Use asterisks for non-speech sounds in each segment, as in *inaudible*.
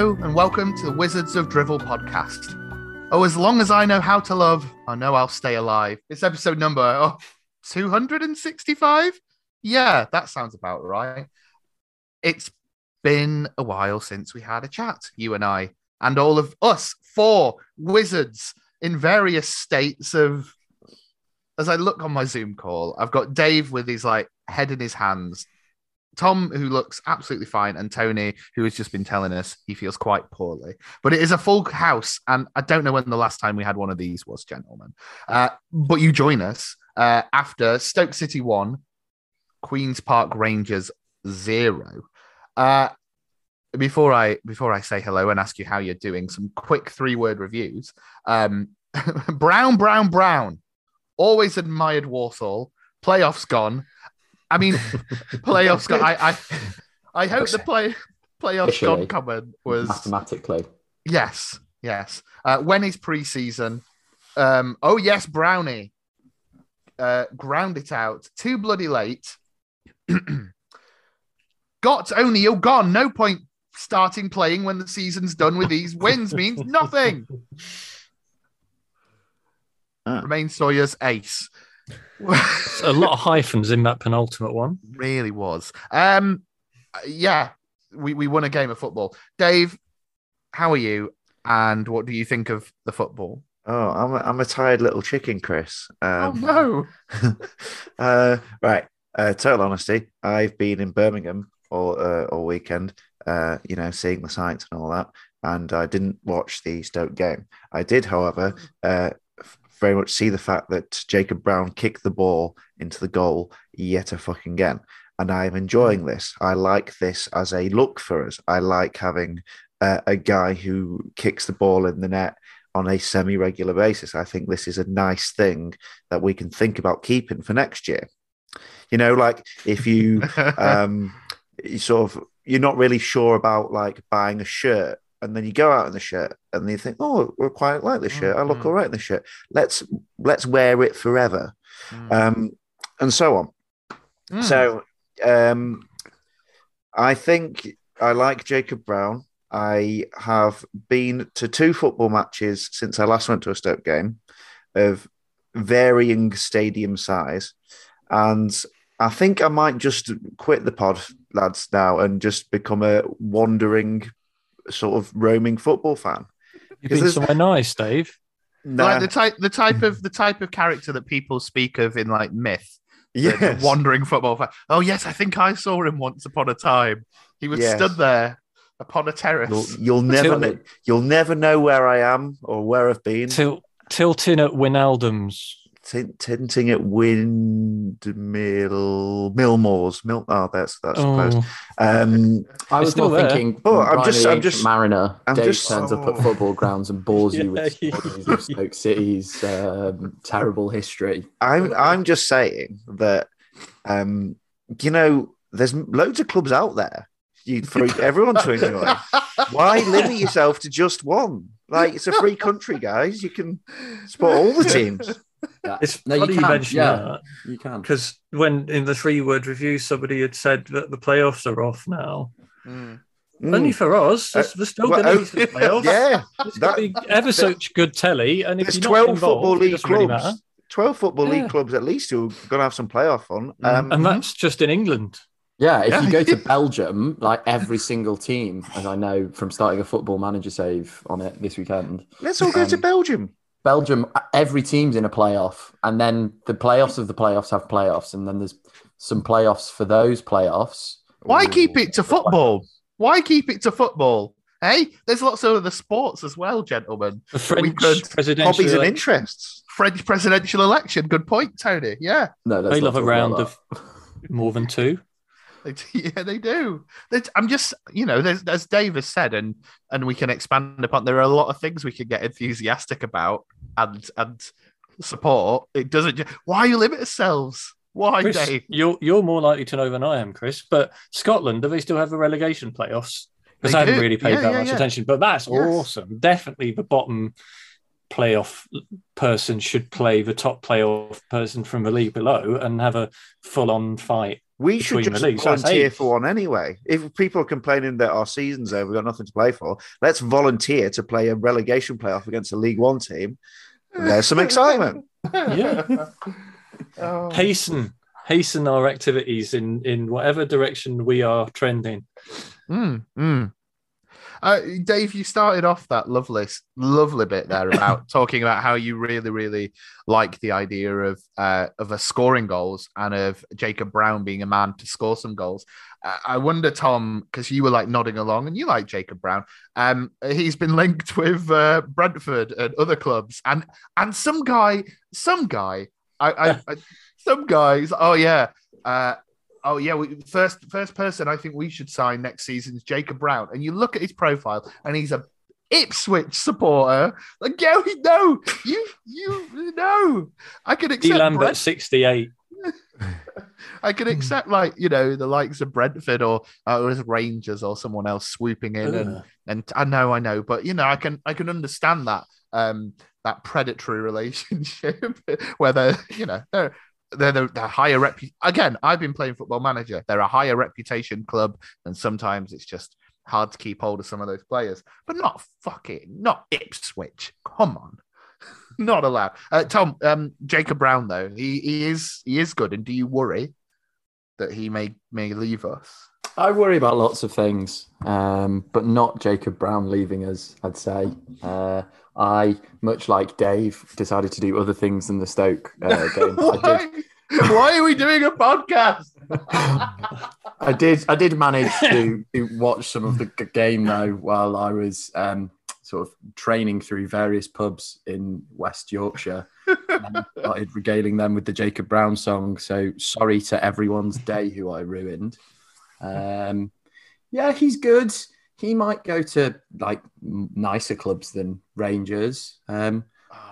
And welcome to the Wizards of Drivel podcast. Oh, as long as I know how to love, I know I'll stay alive. It's episode number oh, 265. Yeah, that sounds about right. It's been a while since we had a chat, you and I, and all of us four wizards in various states of. As I look on my Zoom call, I've got Dave with his like head in his hands, Tom, who looks absolutely fine, and Tony, who has just been telling us he feels quite poorly. But it is a full house, and I don't know when the last time we had one of these was, gentlemen. Uh, but you join us uh, after Stoke City 1, Queen's Park Rangers 0. Uh, before I before I say hello and ask you how you're doing, some quick three word reviews. Um, *laughs* Brown, Brown, Brown. Always admired Walsall. Playoffs gone. I mean, *laughs* playoffs gone. I I, I hope the play playoffs gone comment was mathematically. yes, yes. Uh, when is preseason? Um, oh yes, Brownie. Uh, ground it out. Too bloody late. *clears throat* Got only you're gone. No point starting playing when the season's done with these wins means *laughs* nothing. Ah. Romaine Sawyers ace. A lot of hyphens in that penultimate one. *laughs* really was. Um, yeah, we, we won a game of football. Dave, how are you? And what do you think of the football? Oh, I'm a, I'm a tired little chicken, Chris. Um, oh no. *laughs* uh, right. Uh, total honesty, I've been in Birmingham all uh, all weekend. Uh, you know, seeing the sights and all that, and I didn't watch the Stoke game. I did, however, uh, f- very much see the fact that Jacob Brown kicked the ball into the goal yet a fucking again, and I'm enjoying this. I like this as a look for us. I like having uh, a guy who kicks the ball in the net on a semi-regular basis. I think this is a nice thing that we can think about keeping for next year. You know, like if you *laughs* um you sort of you're not really sure about like buying a shirt and then you go out in the shirt and you think, oh, we're quite like this shirt. I look Mhm. all right in this shirt. Let's let's wear it forever. Mm. Um and so on. Mm. So um, I think I like Jacob Brown. I have been to two football matches since I last went to a Stoke game of varying stadium size. And I think I might just quit the pod, lads, now and just become a wandering sort of roaming football fan. You've Is been somewhere nice, Dave. Nah, like the type the type of the type of character that people speak of in like myth. the- the wandering football fan. Oh yes, I think I saw him once upon a time. He was Yes. stood there upon a terrace. You'll, you'll never Till- know, you'll never know where I am or where I've been. Til- tilting at Winaldum's. Tin- tinting at Windmill Millmoors. Mill. Oh, that's that's close. Oh, Um, I was still more there. thinking, Oh, I'm just- I'm just- Mariner. I'm Dave just- turns up oh. at football grounds and bores you with *laughs* yeah. stories of Stoke City's um, terrible history. I'm I'm just saying that um, you know, there's loads of clubs out there you, for everyone to enjoy. Why limit yourself to just one? Like it's a free country, guys. You can support all the teams. Yeah. it's No, you funny you, can, mention yeah. that You can. because when in the three word review, somebody had said that the playoffs are off now. Mm. Mm. Only for us, Uh, there's, there's still well, going to be *laughs* playoffs. yeah, It's that- be *laughs* ever such good telly. And if there's you're not twelve involved, football it league doesn't really Twelve football Yeah. league clubs at least who are going to have some playoff fun. Mm. Um, And that's just in England. Yeah, if Yeah. you go to *laughs* Belgium, like every single team, as I know from starting a football manager save on it this weekend, let's all go to Um, Belgium. Belgium, every team's in a playoff, and then the playoffs of the playoffs have playoffs, and then there's some playoffs for those playoffs. Why keep it to football? Why keep it to football? Hey, there's lots of other sports as well, gentlemen. The French could- presidential. Hobbies and interests. French presidential election. Good point, Tony. Yeah, No, let's They love a talk round of more than two. *laughs* Yeah, they do. I'm just, you know, there's, as Dave has said, and and we can expand upon. There are a lot of things we can get enthusiastic about and and support. It doesn't. Why you limit yourselves? Why, Chris, Dave? you're you're more likely to know than I am, Chris. But Scotland, do they still have the relegation playoffs? Because I haven't do. really paid Yeah, that yeah, much yeah. attention. But that's Yes. awesome. Definitely, the bottom playoff person should play the top playoff person from the league below and have a full on fight. We should just leagues, volunteer for one anyway. If people are complaining that our season's over, we've got nothing to play for, let's volunteer to play a relegation playoff against a League One team. There's some excitement. *laughs* Yeah. *laughs* Oh. hasten hasten our activities in in whatever direction we are trending. Mm, mm. Uh, Dave, you started off that lovely, lovely bit there *coughs* about talking about how you really, really like the idea of uh, of a scoring goals and of Jacob Brown being a man to score some goals. Uh, I wonder, Tom, because you were like nodding along and you like Jacob Brown. Um, he's been *laughs* linked with uh, Brentford and other clubs, and and some guy, some guy, I, I, *laughs* I some guys. Oh yeah. Oh yeah, we, first first person I think we should sign next season is Jacob Brown. And you look at his profile, and he's a Ipswich supporter. Like, yeah, no, you you no, I D accept. Lambert Brent- sixty eight. *laughs* I could *laughs* accept like you know the likes of Brentford or uh, or Rangers or someone else swooping in and and I know I know, but you know I can I can understand that um that predatory *laughs* relationship where they're you know they're they're the higher rep again I've been playing football manager. They're a higher reputation club and sometimes it's just hard to keep hold of some of those players. But not fucking not Ipswich. Come on. *laughs* Not allowed. Uh, Tom um Jacob Brown though he he is he is good. And do you worry that he may may leave us? I worry about lots of things, um, but not Jacob Brown leaving us, I'd say. Uh, I, much like Dave, decided to do other things than the Stoke uh, game. *laughs* Why, why are we doing a podcast *laughs* I did. I did manage to, *laughs* to watch some of the game though while I was um, sort of training through various pubs in West Yorkshire. and started regaling them with the Jacob Brown song. So sorry to everyone's day who I ruined. Um, yeah, he's good. He might go to like nicer clubs than Rangers. Um,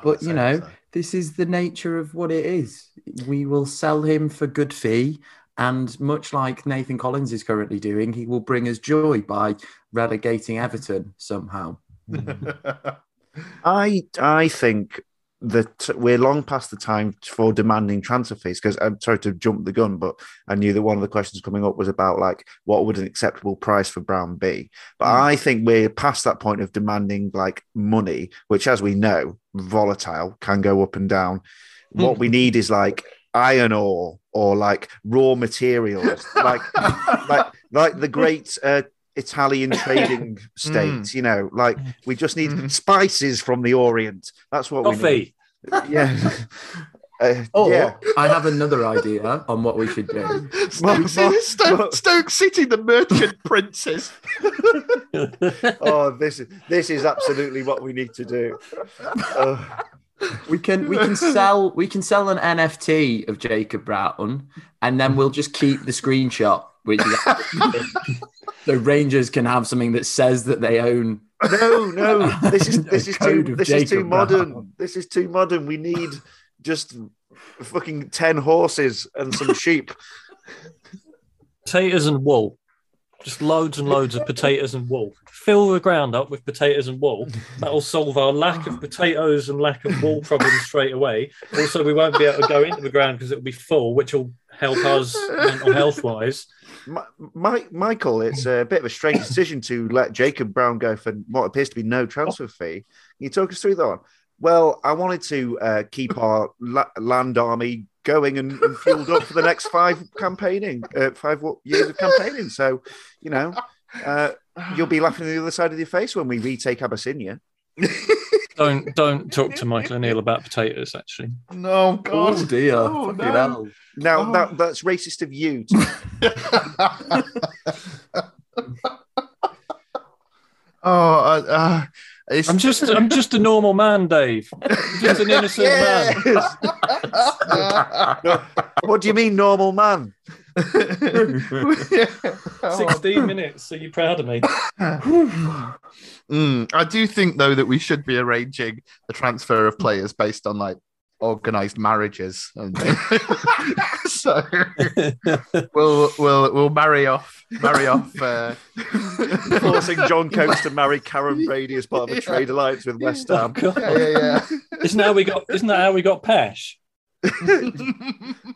But, you know, this is the nature of what it is. We will sell him for good fee. And much like Nathan Collins is currently doing, he will bring us joy by relegating Everton somehow. *laughs* I I think that we're long past the time for demanding transfer fees because I'm sorry to jump the gun, but I knew that one of the questions coming up was about like what would an acceptable price for Brown be. But Mm. I think we're past that point of demanding like money, which, as we know, volatile can go up and down. What we need is like iron ore or like raw materials, like *laughs* like like the great uh, Italian *laughs* trading states. You know, like we just need Mhm. spices from the Orient. That's what we Coffee. need. Yeah. *laughs* *laughs* Uh, Or yeah. I have another idea on what we should do. Stoke, Well, Stoke, well- Stoke City, the merchant princes. Oh, this is this is absolutely what we need to do. Uh, We can we can sell we can sell an NFT of Jacob Brown, and then we'll just keep the screenshot, which is so Rangers can have something that says that they own. no, no, this is *laughs* this is too of this is too modern. Brown. This is too modern. We need just fucking ten horses and some *laughs* sheep. potatoes and wool. Just loads and loads of potatoes and wool. Fill the ground up with potatoes and wool. That'll solve our lack of potatoes and lack of wool problems straight away. Also, we won't be able to go into the ground because it'll be full, which will help us mental health wise. Mi- Michael, it's a bit of a strange decision to let Jacob Brown go for what appears to be no transfer fee. Can you talk us through that? Well, I wanted to uh, keep our la- land army going and, and fueled up for the next five campaigning, uh, five years of campaigning. So, you know, uh, you'll be laughing on the other side of your face when we retake Abyssinia. *laughs* Don't don't talk to Michael *laughs* O'Neill about potatoes. Actually, No, God. Oh dear! Oh, no. hell. Now, Oh. that that's racist of you. *laughs* oh, uh, uh, it's I'm just I'm just a normal man, Dave. I'm just an innocent *laughs* man. Yes. what do you mean, normal man? *laughs* Sixteen minutes. Are you proud of me? Mm, I do think though that we should be arranging the transfer of players based on like organized marriages. *laughs* *laughs* So *laughs* we'll we'll we'll marry off marry off. Uh... Forcing John Coates to marry Karren Brady as part of a trade alliance with West Oh, Ham. God. yeah, yeah, yeah. Isn't that how we got? Isn't that how we got Pesh?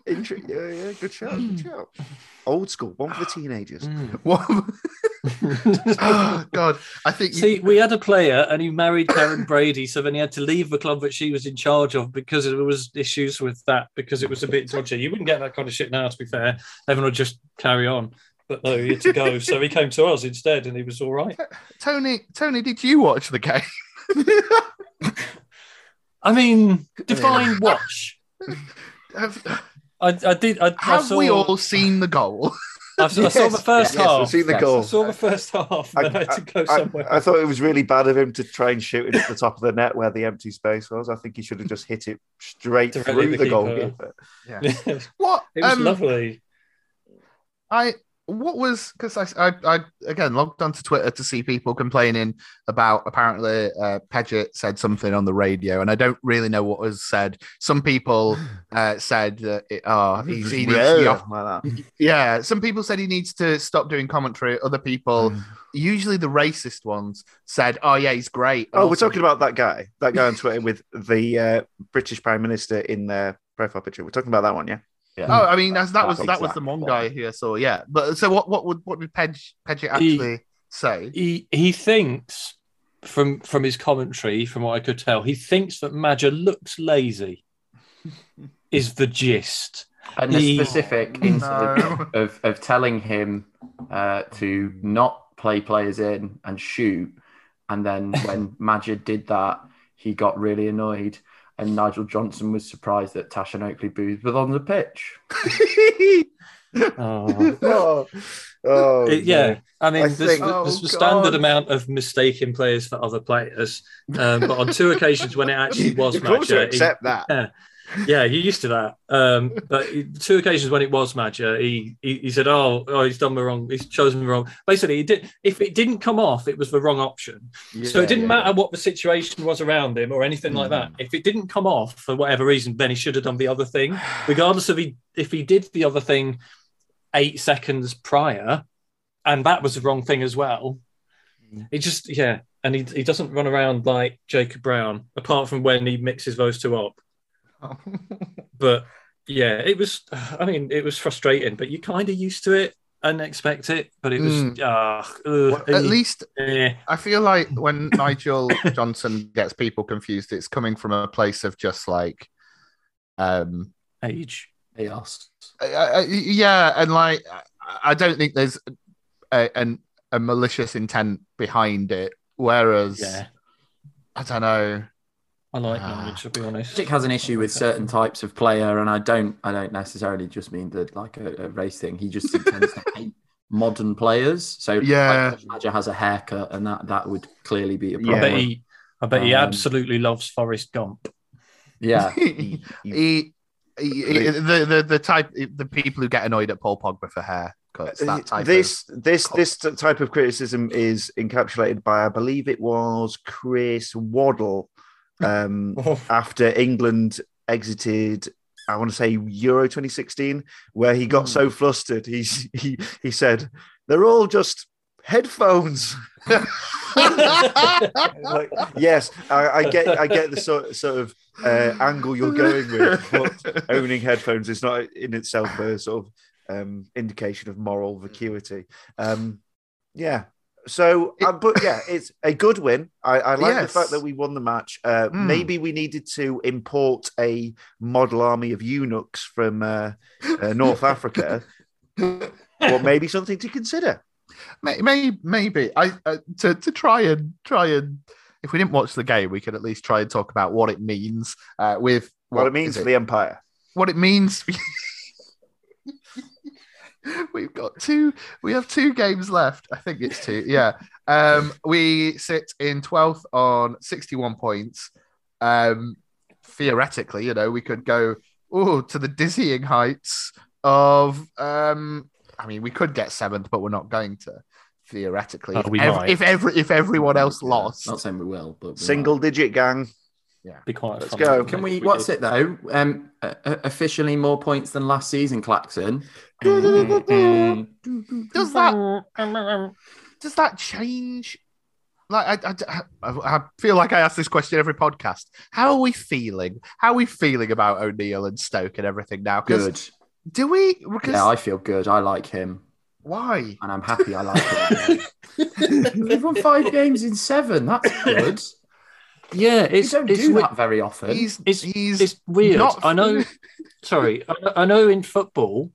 Inter- yeah, yeah, good shout, good hmm. shout. Old school, one for the teenagers. Hmm. *laughs* What? oh, *laughs* *laughs* ah, God, I think you, See, we had a player and he married Karren Brady, so then he had to leave the club that she was in charge of because there was issues with that because it was a bit dodgy. You wouldn't get that kind of shit now, to be fair. Everyone would just carry on. But no, he had to go, so he came to us instead, and he was all right. Tony. Tony, did you watch the game? I mean, define watch. Have, I, I did. I, I have saw, we all seen the goal? *laughs* I, saw, I saw the first yes, half. I've seen the Yes. goal. I saw the first half. I- I, had to go I, somewhere. I thought it was really bad of him to try and shoot it at the top of the net where the empty space was. I think he should have just hit it straight through at the the goalkeeper. *laughs* it What? was um, lovely. I what was because I, I I again logged onto Twitter to see people complaining about apparently uh, Paget said something on the radio, and I don't really know what was said. Some people *laughs* uh, said that it, oh he's, he needs to be off. like that. *laughs* Yeah, some people said he needs to stop doing commentary. Other people, usually the racist ones, said oh yeah he's great. Oh, we're talking about that guy, that guy on Twitter with the uh, British Prime Minister in their profile picture. We're talking about that one, yeah. Yeah. Oh, I mean that's, that was That's that was the exact one one. guy here. So yeah, but so what what would what did Pedge Paget actually say? he he thinks from from his commentary, from what I could tell, he thinks that Maja looks lazy. *laughs* is the gist? And the He- specific No. incident of, of telling him uh, to not play players in and shoot. And then when *laughs* Maja did that, he got really annoyed. And Nigel Johnson was surprised that Tashan Oakley-Boothe was on the pitch. *laughs* Oh. oh, oh, It- yeah, I mean, I there's, think- the- Oh, there's the standard God. amount of mistaking players for other players, um, but on two occasions when it actually *laughs* was You've got to Maja, he- accept that. yeah, you're used to that. Um, *laughs* but two occasions when it was Maja, he, he he said, "Oh, oh, he's done me wrong. He's chosen me wrong." Basically, he did. If it didn't come off, it was the wrong option. so it didn't yeah, matter what the situation was around him or anything like that. If it didn't come off for whatever reason, then he should have done the other thing, regardless of he if he did the other thing eight seconds prior, and that was the wrong thing as well. He just yeah, and he he doesn't run around like Jacob Brown, apart from when he mixes those two up. But yeah, it was. I mean, it was frustrating, but you kind of used to it and expect it. But it was Mm. ugh, Well, at and you- least eh. I feel like when *laughs* Nigel Johnson gets people confused, it's coming from a place of just like, um, age. Chaos. I, I, yeah, and like I- I don't think there's a, an, a malicious intent behind it. Whereas, Yeah, I don't know. I like Ah. knowledge. To be honest, Magic has an issue with certain types of player, and I don't. I don't necessarily just mean that like a, a race thing. He just tends to *laughs* hate modern players. So Yeah. like, Magic has a haircut, and that that would clearly be a Yeah. I bet he. I bet he Um, absolutely loves Forrest Gump. Yeah, *laughs* he, he, he- the, the the type the people who get annoyed at Paul Pogba for hair cuts that type this this cult. this type of criticism is encapsulated by I believe it was Chris Waddle um, *laughs* after England exited I want to say Euro 2016 where he got so flustered he's he he said they're all just headphones *laughs* like, yes I, I get I get the sort, sort of uh, angle you're going with but owning headphones is not in itself a sort of um, indication of moral vacuity. Um, yeah. So, uh, but yeah, it's a good win. I, I like Yes. the fact that we won the match. Uh, Mm. Maybe we needed to import a model army of eunuchs from uh, uh, North Africa. *laughs* Or maybe something to consider. Maybe, maybe I uh, to to try and try and if we didn't watch the game, we could at least try and talk about what it means uh, with What, it means for the Empire. what it means. *laughs* We've got two. We have two games left. I think it's two. Yeah. Um, we sit in twelfth on sixty-one points. Um, theoretically, you know, we could go oh to the dizzying heights of. Um, I mean, we could get seventh, but we're not going to. Theoretically, Oh, if, we ev- might. if every if everyone else lost, Not saying we will, but we Single digit gang. Yeah, be quite. Let's go. Can it, we? What's did? it though? Um, uh, uh, officially more points than last season, Claxon. Does that does that change like I, I, I feel like I ask this question every podcast. How are we feeling? How are we feeling about O'Neill and Stoke and everything now? Good. Do we? Because Yeah, I feel good. I like him, why? and I'm happy I like him. *laughs* We've won five games in seven. That's good. Yeah, We it's don't it's, do we- that very often. He's It's- he's it's weird. not- I know. *laughs* Sorry, I, I know in football.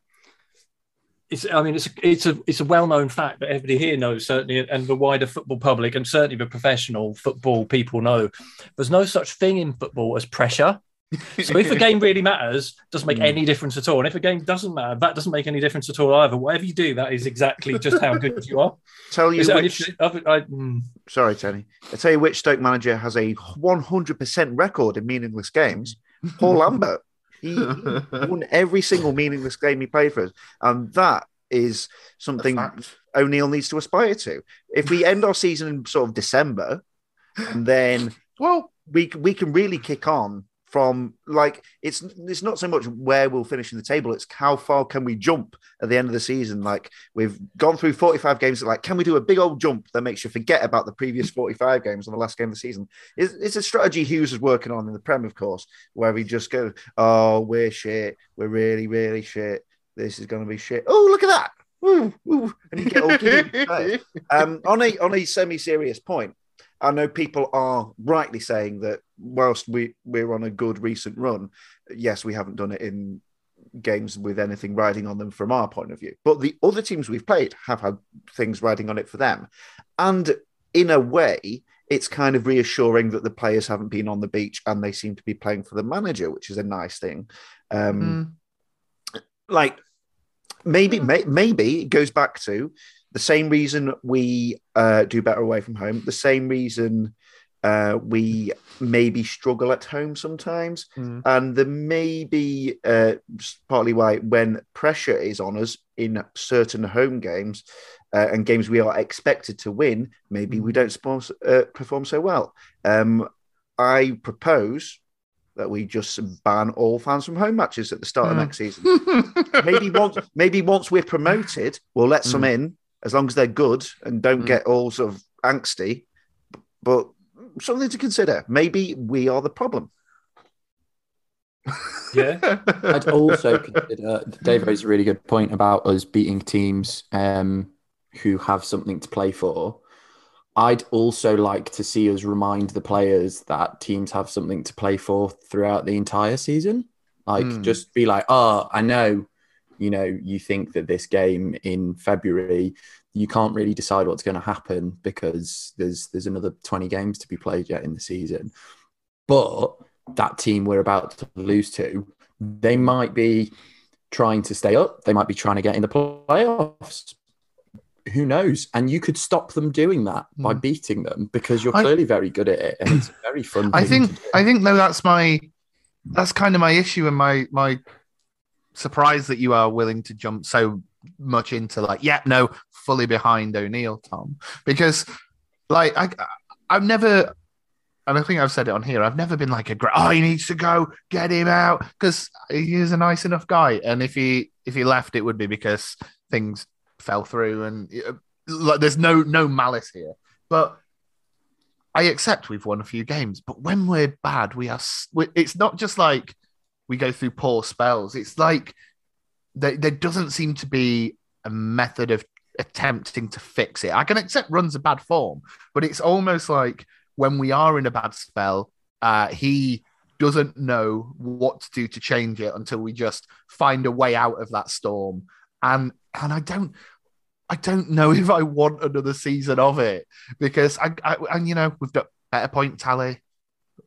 It's, I mean, it's it's a it's a well known fact that everybody here knows certainly, and the wider football public, and certainly the professional football people know. There's no such thing in football as pressure. So if a *laughs* game really matters, doesn't make Mm. any difference at all. And if a game doesn't matter, that doesn't make any difference at all either. Whatever you do, that is exactly just how good you are. Tell you Is it- which, I- I- mm. sorry, Tony. I tell you which Stoke manager has a 100% record in meaningless games. Paul *laughs* Lambert. He, won every single meaningless game he played for us, and that is something O'Neill needs to aspire to. If we end our season in sort of December, and then well, we we can really kick on from like it's it's not so much where we'll finish in the table it's how far can we jump at the end of the season? Like we've gone through 45 games like can we do a big old jump that makes you forget about the previous 45 games on the last game of the season? It's, it's a strategy hughes is working on in the prem of course where he just goes oh we're shit. We're really really shit. This is going to be shit. Oh look at that. Woo, woo. and you get all giddy. *laughs* um, on a on a semi-serious point I know people are rightly saying that whilst we, we're on a good recent run, yes, we haven't done it in games with anything riding on them from our point of view. But the other teams we've played have had things riding on it for them. And in a way, it's kind of reassuring that the players haven't been on the beach and they seem to be playing for the manager, which is a nice thing. Um, Mm. like maybe may, maybe it goes back to the same reason we uh, do better away from home the same reason uh, we maybe struggle at home sometimes. Mm. and there may be uh, partly why when pressure is on us in certain home games uh, and games we are expected to win maybe we don't spons- uh, perform so well. Um, i propose that we just ban all fans from home matches at the start of Hmm. next season. Maybe once maybe once we're promoted, we'll let some in as long as they're good and don't Mm. get all sort of angsty. But something to consider. Maybe we are the problem. yeah, *laughs* I'd also consider Dave raised a really good point about us beating teams um, who have something to play for. I'd also like to see us remind the players that teams have something to play for throughout the entire season. Like, Hmm. just be like, oh, I know, you know, you think that this game in February, you can't really decide what's going to happen because there's there's another 20 games to be played yet in the season. But that team we're about to lose to, they might be trying to stay up. They might be trying to get in the playoffs. Who knows? And you could stop them doing that by Hmm. beating them because you're I- clearly very good at it, and it's a very fun. I think to do. I think though that's my that's kind of my issue and my my surprise that you are willing to jump so much into like yeah no fully behind O'Neill Tom because like I I've never and I think I've said it on here I've never been like a great oh he needs to go get him out because he is a nice enough guy and if he if he left it would be because things fell through and uh, like there's no no malice here but I accept we've won a few games, but when we're bad, we are. It's not just like we go through poor spells. It's like there, there doesn't seem to be a method of attempting to fix it. I can accept runs a bad form, but it's almost like when we are in a bad spell, uh, he doesn't know what to do to change it until we just find a way out of that storm. And and I don't. I don't know *laughs* if I want another season of it because I, I and you know we've got better point tally,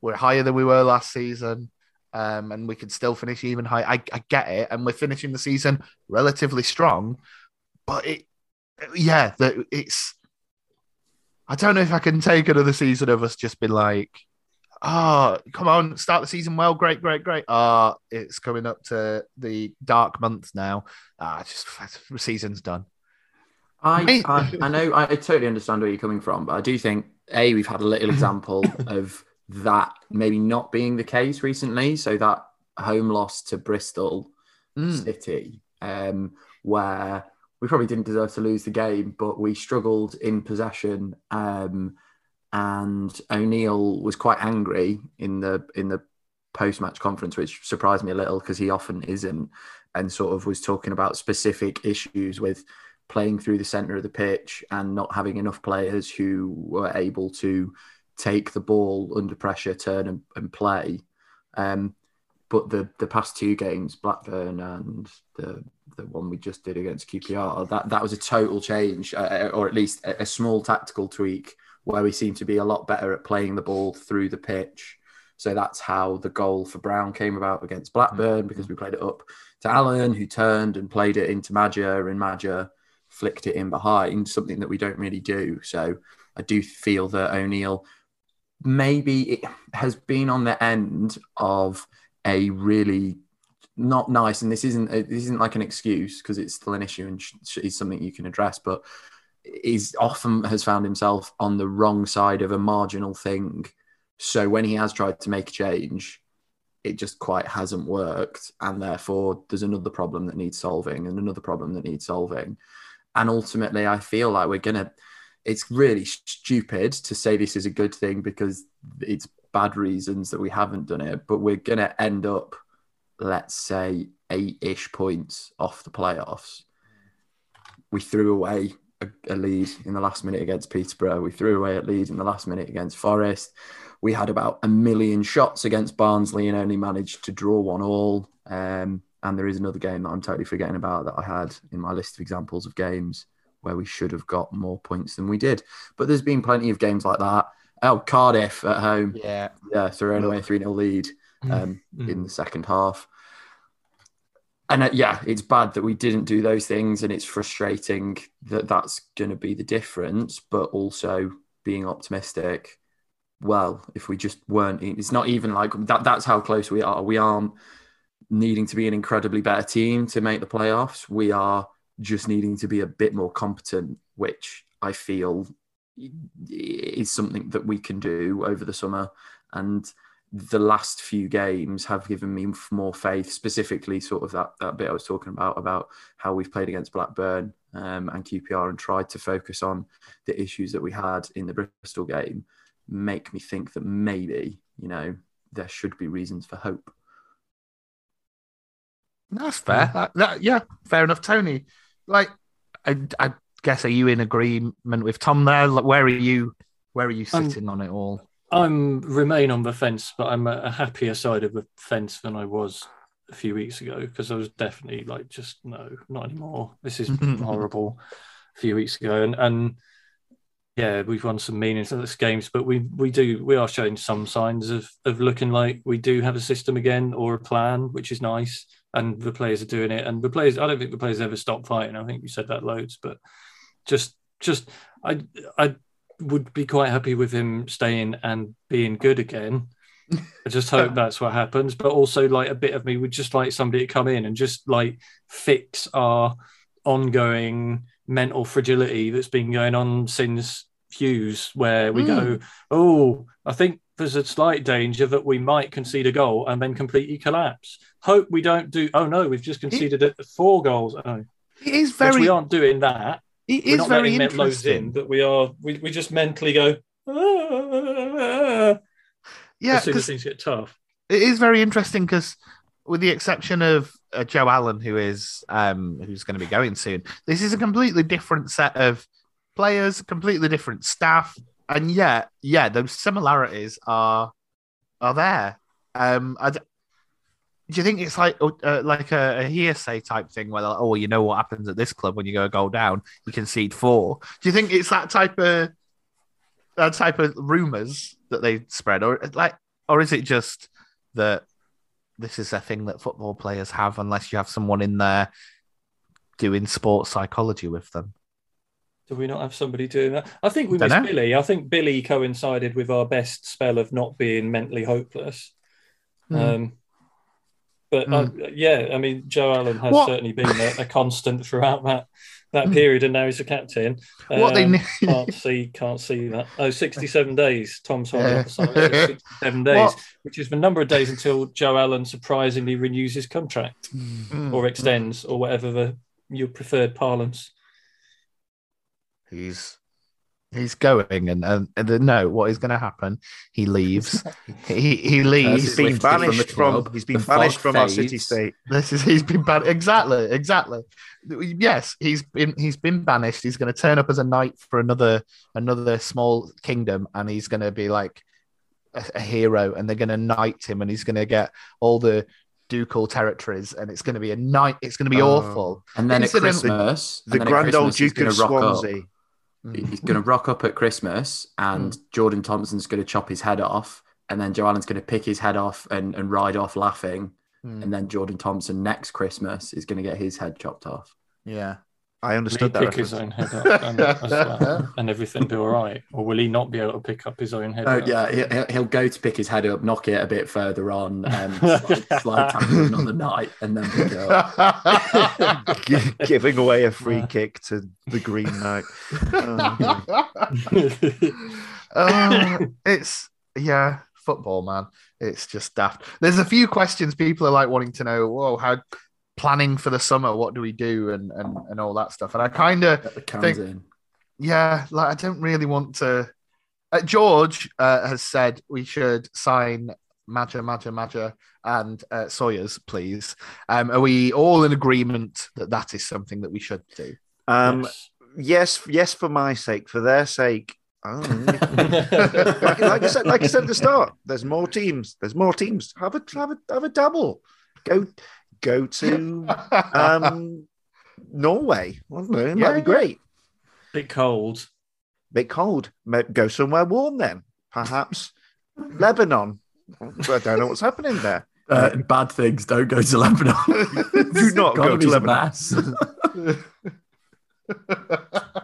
we're higher than we were last season, um, and we could still finish even high. I, I get it, and we're finishing the season relatively strong, but it, yeah, that it's. I don't know if I can take another season of us just being like, oh, come on, start the season well, great, great, great. Ah, it's coming up to the dark months now. Ah, just season's done. I, I, I know I totally understand where you're coming from, but I do think a we've had a little *laughs* example of that maybe not being the case recently. So that home loss to Bristol Mm. City, um, where we probably didn't deserve to lose the game, but we struggled in possession. Um, and O'Neill was quite angry in the in the post match conference, which surprised me a little because he often isn't, and sort of was talking about specific issues with playing through the center of the pitch and not having enough players who were able to take the ball under pressure, turn and, and play. Um, but the the past two games, Blackburn and the the one we just did against QPR, that that was a total change, uh, or at least a, a, small tactical tweak where we seem to be a lot better at playing the ball through the pitch. So that's how the goal for Brown came about against Blackburn because we played it up to Allen, who turned and played it into Maja, and Maja flicked it in behind, something that we don't really do. So I do feel that O'Neill maybe it has been on the end of a really not nice, and this isn't this isn't like an excuse because it's still an issue and is something you can address, but is often has found himself on the wrong side of a marginal thing. So when he has tried to make a change, it just quite hasn't worked, and therefore there's another problem that needs solving, and another problem that needs solving, and ultimately I feel like we're gonna. It's really stupid to say this is a good thing because it's bad reasons that we haven't done it, but we're gonna end up, let's say, eight-ish points off the playoffs. We threw away a, a, lead in the last minute against Peterborough. We threw away a lead in the last minute against Forest. We had about a million shots against Barnsley and only managed to draw one all. Um, and there is another game that I'm totally forgetting about that I had in my list of examples of games where we should have got more points than we did. But there's been plenty of games like that. Oh, Cardiff at home. Yeah. Yeah, throwing away a 3 0 lead um, mm. in the second half and uh, yeah, it's bad that we didn't do those things, and it's frustrating that that's going to be the difference. But also being optimistic. Well, if we just weren't, it's not even like that. That's how close we are. We aren't needing to be an incredibly better team to make the playoffs. We are just needing to be a bit more competent, which I feel is something that we can do over the summer. And the last few games have given me more faith, specifically sort of that, that bit I was talking about, about how we've played against Blackburn um, and QPR and tried to focus on the issues that we had in the Bristol game, make me think that maybe, you know, there should be reasons for hope. That's fair. That, that, yeah, fair enough, Tony. Like, I, I guess, are you in agreement with Tom there? Like, where are you? Where are you sitting um, on it all? I'm remain on the fence, but I'm a happier side of the fence than I was a few weeks ago because I was definitely like, just no, not anymore. This is *laughs* horrible. A few weeks ago, and and yeah, we've won some meaningless games, but we we do we are showing some signs of of looking like we do have a system again or a plan, which is nice, and the players are doing it. And the players, I don't think the players ever stop fighting. I think we said that loads, but just just I I would be quite happy with him staying and being good again. I just *laughs* hope that's what happens. But also, like a bit of me would just like somebody to come in and just like fix our ongoing mental fragility that's been going on since Hughes, where we mm. go, oh, I think there's a slight danger that we might concede a goal and then completely collapse. Hope we don't do. Oh no, we've just conceded it, four goals. Oh. It is very. Which we aren't doing that. It is very interesting. In, but we are we, we just mentally go. Ah, yeah, as soon as things get tough. It is very interesting because, with the exception of uh, Joe Allen, who is um, who's going to be going soon, this is a completely different set of players, completely different staff, and yet, yeah, those similarities are are there. Um, I, do you think it's like uh, like a, a, hearsay type thing where like, oh you know what happens at this club when you go a goal down you concede four do you think it's that type of that type of rumors that they spread or like or is it just that this is a thing that football players have unless you have someone in there doing sports psychology with them do we not have somebody doing that? I think we miss Billy. I think Billy coincided with our best spell of not being mentally hopeless. Mm. Um, but mm. uh, yeah, I mean, Joe Allen has what? certainly been a, a, constant throughout that that hmm. period, and now he's a captain. Um, what they um, *laughs* can't see, can't see that. Oh, 67 days. Tom's yeah. *laughs* 67 days, what? which is the number of days until Joe Allen surprisingly renews his contract mm. or extends or whatever the your preferred parlance. He's He's going, and, and, and the- no, what is going to happen? He leaves. *laughs* he he leaves. He's been lifted from banished from, he's been The banished fog from our city state. This is he's been banished Exactly, exactly. Yes, he's been he's been banished. He's going to turn up as a knight for another another small kingdom, and he's going to be like a, a hero, and they're going to knight him, and he's going to get all the ducal territories, and it's going to be a night. It's going to be Oh. awful. And then at Christmas, The and then grand old Christmas, he's Duke of gonna up. Swansea. He's going to rock up at Christmas, and Jordan Thompson's going to chop his head off, and then Joe Allen's going to pick his head off and, and ride off laughing, Hmm. and then Jordan Thompson next Christmas is going to get his head chopped off. Yeah. I Will he understood that. pick his own head up and, *laughs* as well, uh, and everything be all right? Or will he not be able to pick up his own head Oh up? yeah, he- he'll, he'll go to pick his head up, knock it a bit further on, and *laughs* slide, slide tackle another night, and then pick it up. Gi- *laughs* giving away a free Yeah. kick to the Green Knight. Oh, Oh, it's yeah, football, man. It's just daft. There's a few questions people are like wanting to know. Whoa, how planning for the summer? What do we do, and and and all that stuff. And I kind of Get the cans Think- in. yeah, like I don't really want to. Uh, George uh, has said we should sign Maja, Maja, Maja, and uh, Sawyers, please. Um, are we all in agreement that that is something that we should do? um, Yes. yes, yes, for my sake, for their sake. Oh, *laughs* like, like I said, like I said at the start, there's more teams. There's more teams. Have a have a have a double. Go go to um Norway. I don't know, it might be yeah. great. Bit cold. Bit cold. Go somewhere warm then. Perhaps Lebanon. I don't know what's happening there. Uh, bad things don't go to Lebanon. *laughs* Do not go to Economy's Lebanon. *laughs*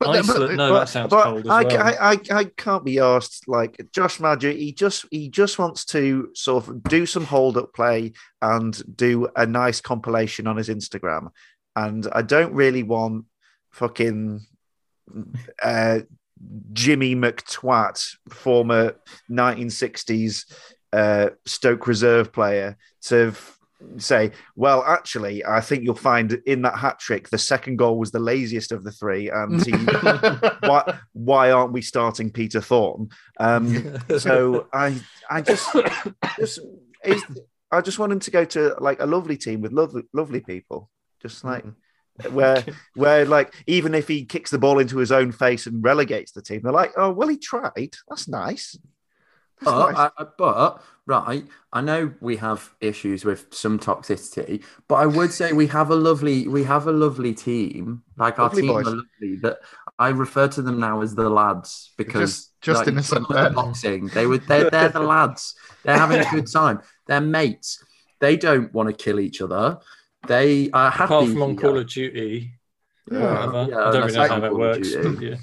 But, Iceland, no, that sounds but cold as I, well. I, I, I can't be asked. Like Josh Maja, he just he just wants to sort of do some hold up play and do a nice compilation on his Instagram. And I don't really want fucking uh, Jimmy McTwat, former 1960s uh, Stoke reserve player, to say, well, actually, I think you'll find in that hat trick, the second goal was the laziest of the three, and he *laughs* why why aren't we starting Peter Thorne? Um, *laughs* so I I just just is I just want him to go to like a lovely team with lovely lovely people, just like where where like even if he kicks the ball into his own face and relegates the team, they're like, oh well, he tried. That's nice. That's But, nice. I, I- but right, I know we have issues with some toxicity, but I would say we have a lovely we have a lovely team. Like our team boys. are lovely. That I refer to them now as the lads because Just- just like, innocent like *laughs* boxing. They would they're, they're the lads. They're having a good time. They're mates. They don't want to kill each other. They are happy. Apart from on. Call of Duty, Yeah. Yeah, I don't really know how that works. But yeah.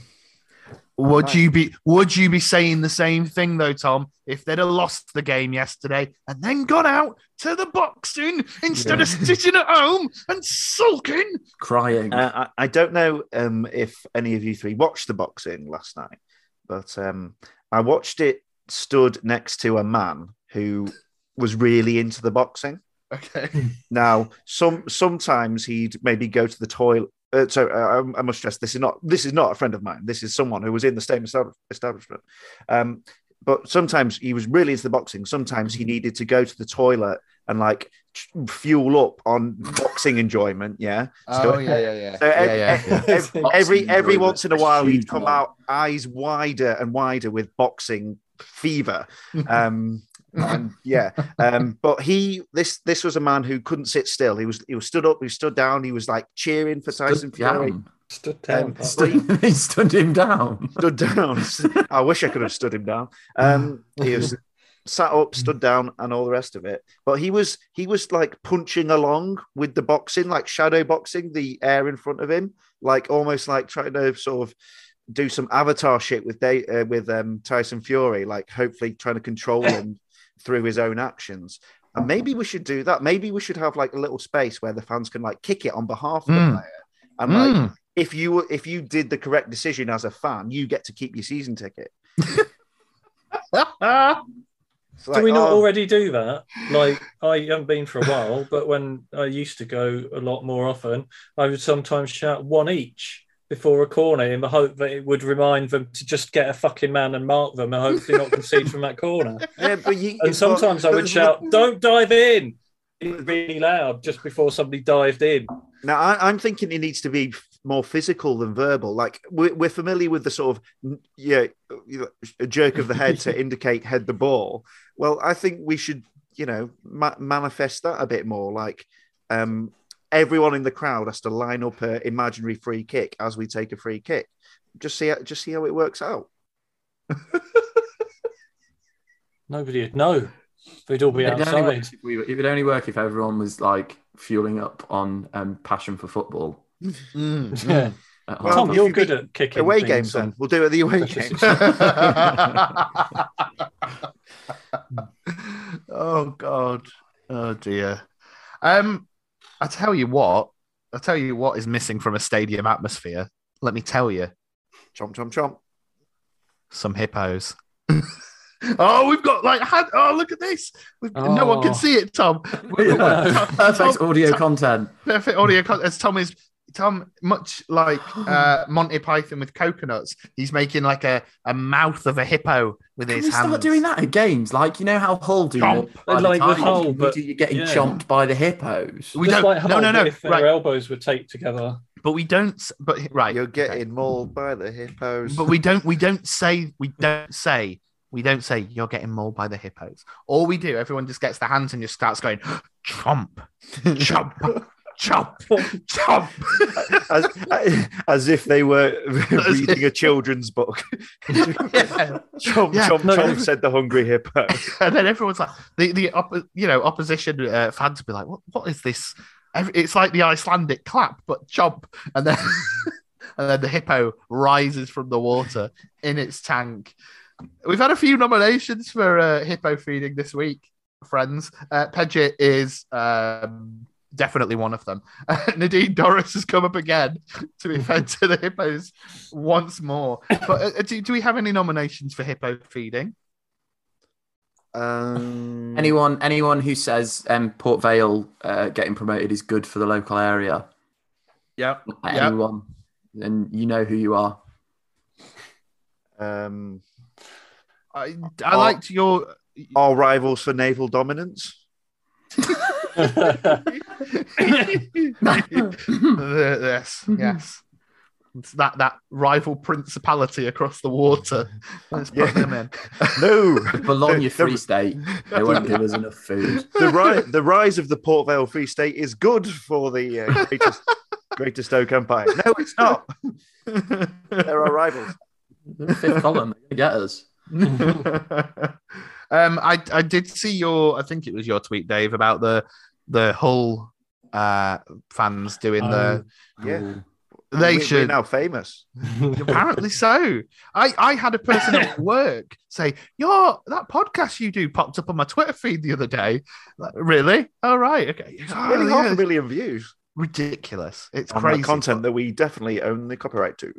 Would you be would you be saying the same thing though, Tom, if they'd have lost the game yesterday and then gone out to the boxing instead of sitting at home and sulking? crying. Uh, I, I don't know um, if any of you three watched the boxing last night, but um, I watched it stood next to a man who was really into the boxing. Okay. *laughs* Now, some sometimes he'd maybe go to the toilet. Uh, so uh, I, I must stress this is not this is not a friend of mine. This is someone who was in the same establishment. Um, but sometimes he was really into the boxing. Sometimes he needed to go to the toilet and like fuel up on boxing enjoyment. Yeah. So- Oh yeah, yeah, yeah. so ev- yeah, yeah, ev- ev- every every once in a a while he'd come one. out eyes wider and wider with boxing fever. *laughs* Um, and yeah, um, but he this this was a man who couldn't sit still. He was he was stood up, he stood down, he was like cheering for Tyson Stood Fury. down. Stood down. Um, stood- *laughs* they stood him down. stood down. *laughs* I wish I could have stood him down. Um, he was sat up, stood down, and all the rest of it. But he was he was like punching along with the boxing, like shadow boxing, the air in front of him, like almost like trying to sort of do some avatar shit with they uh, with um, Tyson Fury, like hopefully trying to control *laughs* him through his own actions. And maybe we should do that. Maybe we should have like a little space where the fans can like kick it on behalf of the Mm. player. And like Mm. if you if you did the correct decision as a fan, you get to keep your season ticket. *laughs* It's do we not oh, already do that? Like, I haven't been for a while, but when I used to go a lot more often, I would sometimes shout one each before a corner in the hope that it would remind them to just get a fucking man and mark them and hopefully not concede from that corner. *laughs* Yeah, but you, And sometimes I would shout, "Don't dive in!" It was really loud just before somebody dived in. Now, I, I'm thinking it needs to be more physical than verbal. Like we're, we're familiar with the sort of yeah, you know, a jerk of the head to *laughs* indicate head the ball. Well, I think we should, you know, ma- manifest that a bit more. Like um, everyone in the crowd has to line up an imaginary free kick as we take a free kick. Just see, how- just see how it works out. *laughs* Nobody would know. They'd all be It'd only, work outside. if we, it would only work if everyone was like fueling up on um, passion for football. Mm, Yeah. *laughs* Well. Tom, you're good at kicking Away things, games, then we'll do it at the away Precious *laughs* games. oh God. Oh dear. Um, I tell you what. I tell you what is missing from a stadium atmosphere. Let me tell you, chomp, chomp, chomp. some hippos. *laughs* oh, we've got like had. Oh, look at this. We've, No one can oh. see it, Tom. *laughs* We've Yeah. got- Perfect Tom- audio Tom- content. perfect audio con- as Tom is Tom much like *sighs* uh, Monty Python with coconuts. He's making like a, a mouth of a hippo with Can his we hands. start doing that at games? Like you know how Hull do Chomp. it by Like with time Hull, you but- do- you're getting yeah. chomped by the hippos. We Just don't. like no, Hull, no, no. If their elbows were taped together. but we don't. But right, You're okay. getting mauled by the hippos. But we don't. We don't say. We don't say. We don't say you're getting mauled by the hippos. All we do, everyone just gets their hands and just starts going *gasps* chomp, chomp, *laughs* chomp, chomp. *laughs* as, as if they were *laughs* reading a children's book. Yeah. Chomp, Yeah, chomp, no, chomp, said the hungry hippo. *laughs* and then everyone's like the the you know opposition uh, fans will be like, what what is this? It's like the Icelandic clap, but chomp, and then and then the hippo rises from the water in its tank. We've had a few nominations for uh, hippo feeding this week, friends. Uh, Paget is um, definitely one of them. *laughs* Nadine Dorries has come up again to be fed to the hippos once more. But uh, do, do we have any nominations for hippo feeding? Um, Anyone, anyone who says um, Port Vale uh, getting promoted is good for the local area. Yeah. Yeah. Anyone, and you know who you are. um, I, I liked your. our rivals for naval dominance. *laughs* yes, yes. It's that that rival principality across the water. Let's put Yeah. them in. No, Bologna *laughs* The- Free the- State. They won't give us enough food. the, ri- the rise of the Port Vale Free State is good for the uh, *laughs* greatest, greatest Oak Empire. No, it's not. *laughs* They're our rivals. Fifth column, get us. Um, I I did see your. I think it was your tweet, Dave, about the the Hull uh, fans doing the. Yeah. They We- We're should now famous. *laughs* apparently so. I I had a person at *laughs* work say, "Your that podcast you do popped up on my Twitter feed the other day." Like, really? All right. Okay. Oh, Nearly half yeah. a million views Ridiculous. It's on crazy. that content that we definitely own the copyright to.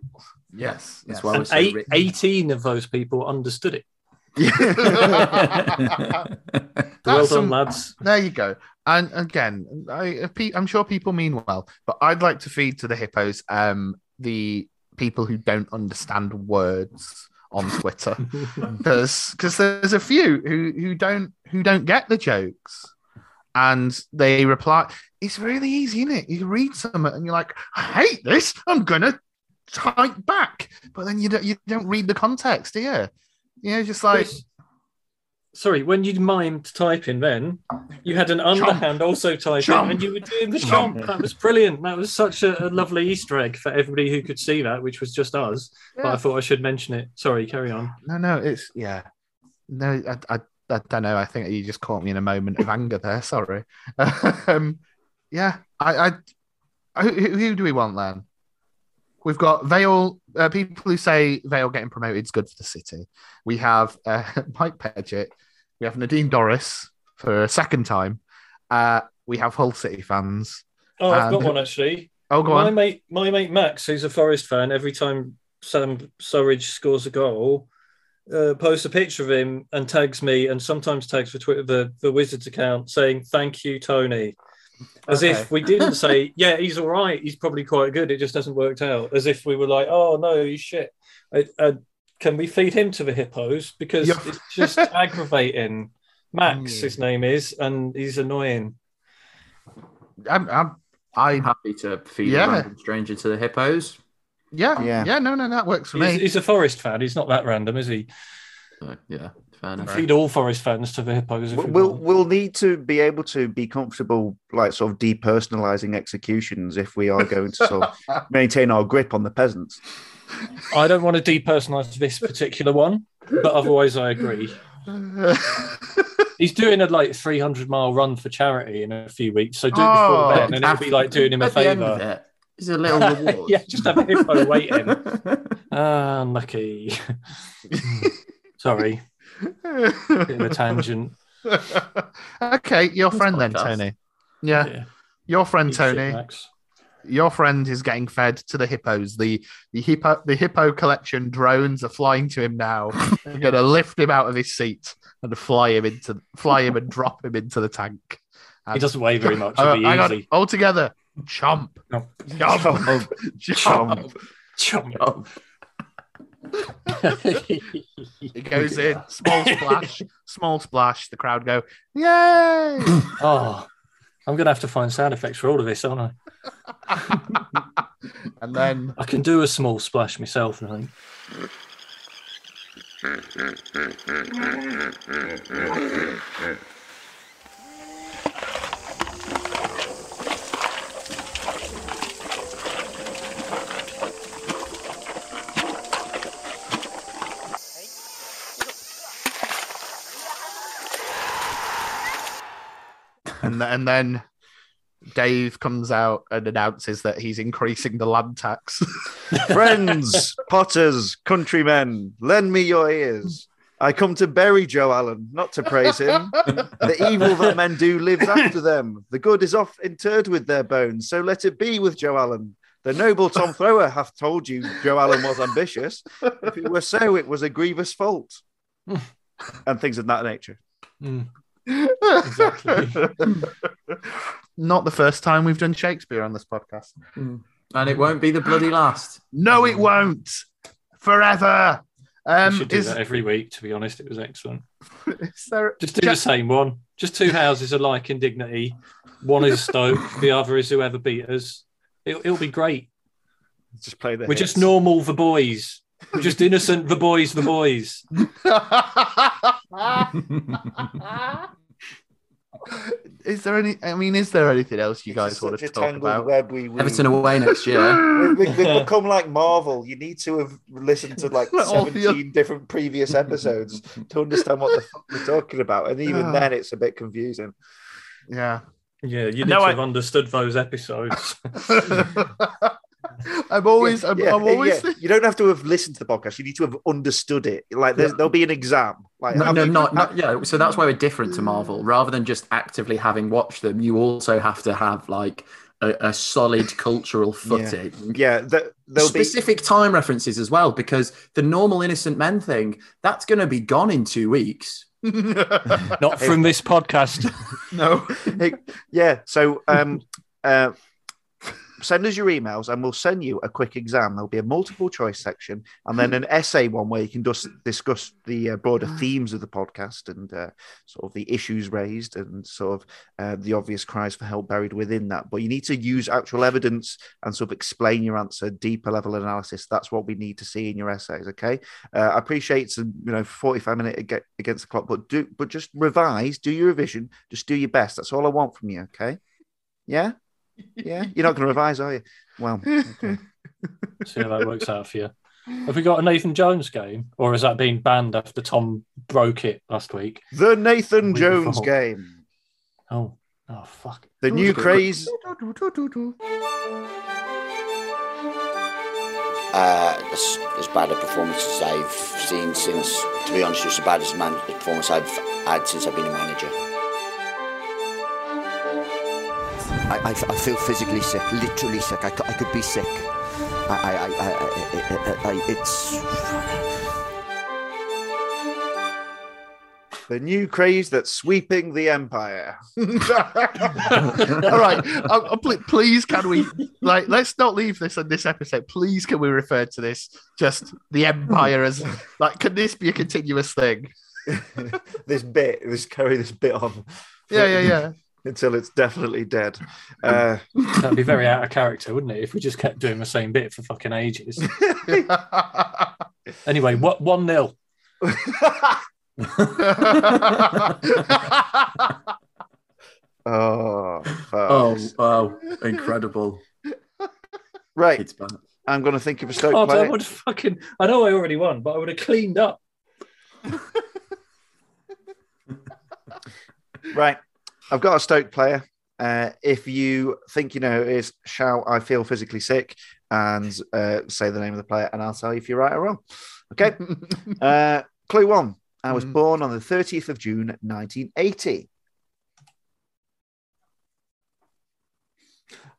Yes. That's yes. why we're so eight, 18 of those people understood it. *laughs* *laughs* Well done, lads. There you go. And again, I, I'm sure people mean well, but I'd like to feed to the hippos um, the people who don't understand words on Twitter, *laughs* because there's a few who who don't who don't get the jokes, and they reply. It's really easy, isn't it? You read some and you're like, I hate this. I'm gonna type back, but then you don't you don't read the context, do you? You know, just like Chris, Sorry, when you mimed typing, then you had an underhand also typing, Chomp. and you were doing the Chomp. chomp. That was brilliant. That was such a, a lovely Easter egg for everybody who could see that, which was just us. But I thought I should mention it. Sorry, carry on. No, no, it's yeah. No, I, I, I don't know. I think you just caught me in a moment of anger there. Sorry. *laughs* um, yeah, I, I, who, who do we want then? We've got Vale. Uh, people who say Vale getting promoted is good for the city. We have uh, *laughs* Mike Paget. We have Nadine Dorries for a second time. Uh, we have Hull City fans. Oh, I've got one actually. Oh, go my on. mate, my mate Max, who's a Forest fan, every time Sam Surridge scores a goal, uh, posts a picture of him and tags me, and sometimes tags for Twitter the, the Wizards account saying "Thank you, Tony." As Okay. if we didn't say, *laughs* yeah, he's all right. He's probably quite good. It just hasn't worked out. As if we were like, oh no, he's shit. Uh, uh, can we feed him to the hippos? Because Yeah. it's just *laughs* aggravating. Max, Mm. his name is, and he's annoying. I'm, I'm, I, I'm happy to feed Yeah. a random stranger to the hippos. yeah, yeah, Yeah. no, no, that works for He's, me. he's a Forest fan. He's not that random, is he? So, yeah, fair enough. Feed all Forest fans to the hippos. If we We'll want. we'll need to be able to be comfortable, like sort of depersonalizing executions, if we are going to sort of *laughs* maintain our grip on the peasants. I don't want to depersonalize this particular one, but otherwise, I agree. *laughs* He's doing a like 300 mile run for charity in a few weeks, so do it Oh, before then, and it'll be like doing him a At the end of favour. it, is a little *laughs* reward. yeah, just have a hippo waiting. Ah, unlucky. Sorry, bit of a tangent. *laughs* okay, your friend then, podcast. Tony. Yeah, Yeah, your friend eat shit, Tony. Max. Your friend is getting fed to the hippos. The the hippo the hippo collection drones are flying to him now. *laughs* They're gonna lift him out of his seat and fly him into fly him and drop him into the tank. He doesn't weigh very much. Uh, It'll hang on, easy. all together. Chomp. No. Chomp. Chomp. Chomp. *laughs* It *laughs* goes in. Small *laughs* splash. Small splash. The crowd go, Yay! *laughs* oh, I'm gonna have to find sound effects for all of this, aren't I? and then I can do a small splash myself, I think. And, th- and then Dave comes out and announces that he's increasing the land tax. *laughs* Friends, potters, countrymen, lend me your ears. I come to bury Joe Allen, not to praise him. the evil that men do lives after them. The good is oft interred with their bones, so let it be with Joe Allen. The noble Tom Thrower hath told you Joe Allen was ambitious. If it were so, it was a grievous fault. *laughs* and things of that nature. Mm. Exactly. *laughs* Not the first time we've done Shakespeare on this podcast. and it won't be the bloody last. No, it won't. Forever. we Um, should do is, that every week. To be honest, it was excellent. *laughs* is there Just do the same one. Just two houses alike in dignity. One is Stoke, *laughs* the other is whoever beat us. It'll, it'll be great. Just play the We're just normal, the boys. We're just innocent, the boys, the boys. Is there any? I mean, is there anything else you guys want to a talk tangled about? web we weave. Everton away *laughs* next year. We- we- We've become like Marvel. You need to have listened to like *laughs* 17 different previous episodes to understand what the fuck we're talking about. And even Ah. then, it's a bit confusing. Yeah. Yeah, you need No, to I- have understood those episodes. *laughs* *laughs* I'm always, Yeah, I'm, yeah, I'm always. yeah. You don't have to have listened to the podcast. You need to have understood it. Like there's, there'll be an exam. Like No, have no, you- not, not yeah. So that's why we're different to Marvel. Rather than just actively having watched them, you also have to have like a, a solid *laughs* cultural footing. Yeah, th- there'll be. Specific time references as well, because the normal innocent men thing that's going to be gone in two weeks. *laughs* Not from this podcast. no. Hey, yeah. So um, uh, send us your emails and we'll send you a quick exam. There'll be a multiple choice section and then an essay one where you can just discuss the uh, broader themes of the podcast and uh, sort of the issues raised and sort of uh, the obvious cries for help buried within that. But you need to use actual evidence and sort of explain your answer, deeper level analysis. That's what we need to see in your essays. Okay. Uh, I appreciate some, you know, 45 minute ag- against the clock, but do, but just revise, do your revision, just do your best. That's all I want from you. Okay. Yeah. Yeah. *laughs* You're not going to revise, are you? Well, okay. *laughs* See how that works out for you. Have we got a Nathan Jones game, or has that been banned after Tom broke it last week? the Nathan Week Jones before. game, Oh, oh fuck! the new craze. uh, as, as bad a performance as I've seen since, to be honest, it's as bad as man, a performance I've had since I've been a manager. I, I, I feel physically sick, literally sick. I, I could be sick. I, I, I, I, I, I, I it's. The new craze that's sweeping the empire. *laughs* All right. Uh, uh, please, can we like let's not leave this on this episode. Please, can we refer to this just the empire as like? Can this be a continuous thing? *laughs* this bit, let's carry this bit on. Yeah, yeah, yeah. Until it's definitely dead. *laughs* Uh, That'd be very out of character, wouldn't it? If we just kept doing the same bit for fucking ages. *laughs* Anyway, what one nil? *laughs* oh, Oh, wow. Incredible. right. It's bad. I'm going to think of a Stoke Oh, I would fucking. I know I already won, but I would have cleaned up. Right. I've got a Stoke player. Uh, if you think you know is, shout I feel physically sick and uh, say the name of the player, and I'll tell you if you're right or wrong. Okay. *laughs* uh, clue one I was Mm. born on the 30th of June, 1980.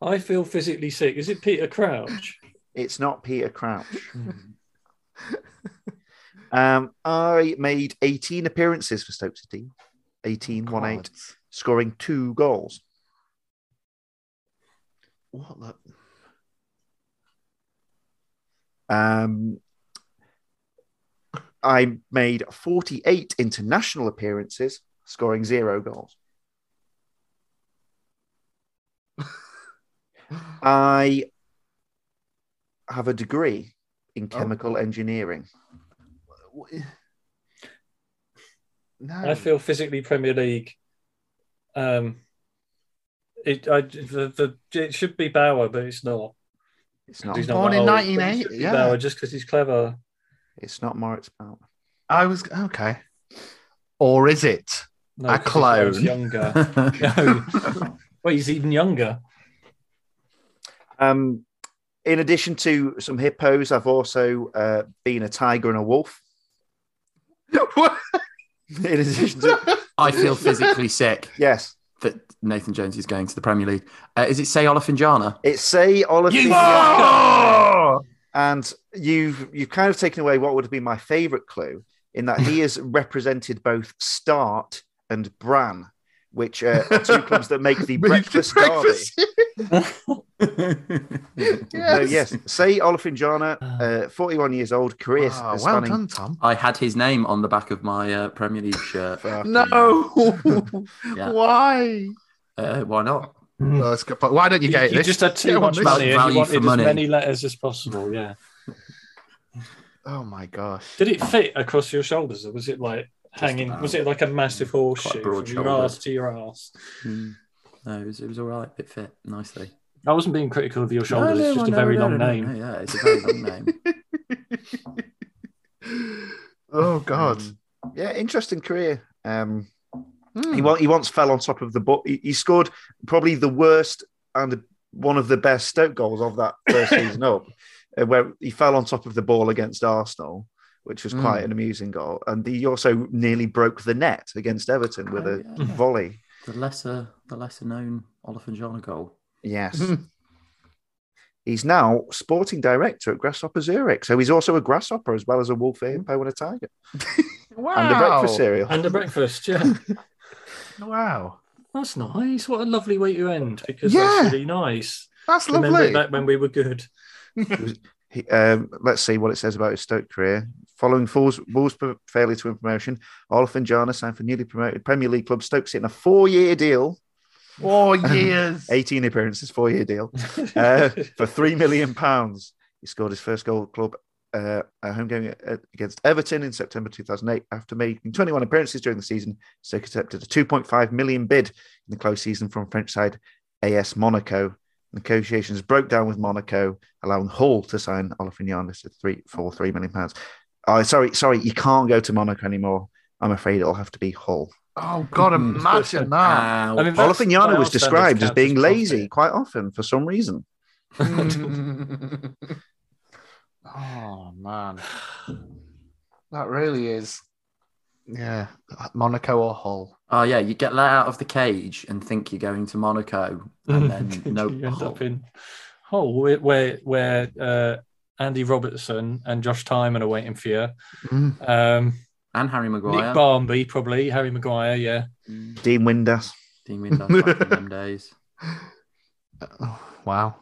I feel physically sick. Is it Peter Crouch? *laughs* It's not Peter Crouch. *laughs* um, I made 18 appearances for Stoke City, 18, 1 8, scoring two goals. What the? Um, I made 48 international appearances, scoring zero goals. I have a degree in Oh. chemical engineering. No. I feel physically Premier League. Um, it I the, the it should be Bauer, but it's not. It's not. He's not Born in old, 1980, yeah. Bauer just because he's clever. It's not Moritz Bauer. I was okay. Or is it? No, A 'cause he's clone. younger. no. *laughs* Well, he's even younger. Um, in addition to some hippos, I've also uh, been a tiger and a wolf. *laughs* What? In addition to I feel physically *laughs* sick yes, that Nathan Jones is going to the Premier League. Uh, is it Seyi Olofin it's Seyi. Oh! And you've you've kind of taken away what would have been my favourite clue in that he has *laughs* represented both Start and Brann, which uh, are two *laughs* clubs that make the breakfast derby. *laughs* No, yes, Seyi Olofinjana, uh, 41 years old, career Wow, well done, Tom. I had his name on the back of my uh, Premier League shirt. *laughs* No. *laughs* Yeah. Why? Uh, why not? Well, that's good. Why don't you You, get you this? just had too much money and you Value for wanted as many letters as possible. Yeah. Oh my gosh. Did it fit across your shoulders, or was it like hanging? about. Was it like a massive horseshoe broad from your shoulder. ass to your ass? Mm. No, it was, it was all right. It fit nicely. I wasn't being critical of your shoulders. No, it's no, just a very no, long no, no, name. no, yeah, it's a very long name. *laughs* Oh God. Um, yeah, interesting career. Um, Hmm. he, wa- he once fell on top of the ball. He, he scored probably the worst and one of the best Stoke goals of that first *coughs* season up, uh, where he fell on top of the ball against Arsenal, which was quite Mm. an amusing goal. And he also nearly broke the net against Everton with Oh, a yeah. volley. The lesser, the lesser known Olafin goal. Yes. Hmm. He's now sporting director at Grasshopper Zurich. So he's also a grasshopper as well as a wolf, a hippo, and a tiger. wow. *laughs* And a breakfast cereal. And a breakfast, yeah. *laughs* Wow. That's nice. What a lovely way to end because Yeah. that's really nice. That's Remember lovely. back when we were good. *laughs* He, um, let's see what it says about his Stoke career. Following Wolves, Wolves' failure to win promotion, Olofinjana signed for newly promoted Premier League club Stoke City in a four-year deal, Four *laughs* years. 18 appearances, four-year deal, uh, *laughs* for three million pounds. He scored his first goal at club uh, a home game uh, against Everton in September 2008. After making 21 appearances during the season, Stoke accepted a 2.5 million bid in the close season from French side AS Monaco. Negotiations broke down with Monaco, allowing Hull to sign Olofinjana to three for three million pounds. Oh, sorry, sorry, you can't go to Monaco anymore. I'm afraid it'll have to be Hull. Oh God, imagine that. Ow. I mean, that's Olofinjana by was described as being lazy profit. quite often for some reason. *laughs* oh man, that really is. Yeah, Monaco or Hull. Oh yeah, you get let out of the cage and think you're going to Monaco, and then *laughs* no. you end up in Hull, where where, where uh, Andy Robertson and Josh Tymon are waiting for you. Mm. Um, and Harry Maguire. Nick Barmby, probably. Harry Maguire, yeah. Mm, Dean Windass. Dean Windass back in them days. *laughs* Oh, wow.